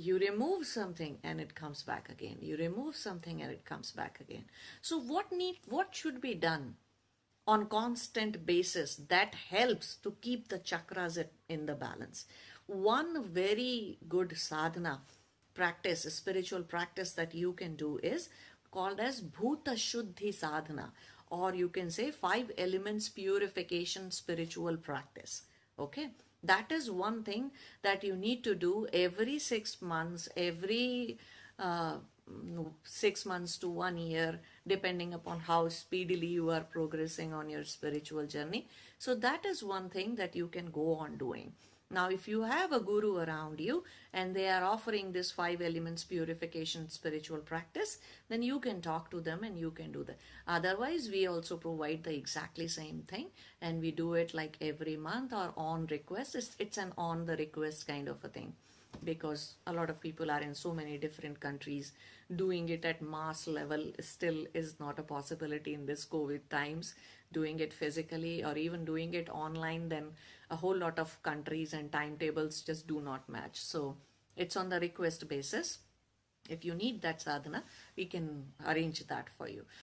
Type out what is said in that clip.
you remove something and it comes back again. You remove something and it comes back again. So what need what should be done on constant basis that helps to keep the chakras in the balance? One very good sadhana practice a spiritual practice that you can do is called as bhuta shuddhi sadhana or you can say five elements purification spiritual practice. Okay that is one thing that you need to do every six months every uh, six months to one year depending upon how speedily you are progressing on your spiritual journey. So that is one thing that you can go on doing now, if you have a guru around you and they are offering this five elements purification spiritual practice, then you can talk to them and you can do that. Otherwise, we also provide the exactly same thing and we do it like every month or on request. It's, it's an on the request kind of a thing because a lot of people are in so many different countries. Doing it at mass level still is not a possibility in this covid times. Doing it physically or even doing it online then a whole lot of countries and timetables just do not match. So it's on the request basis. If you need that sadhana we can arrange that for you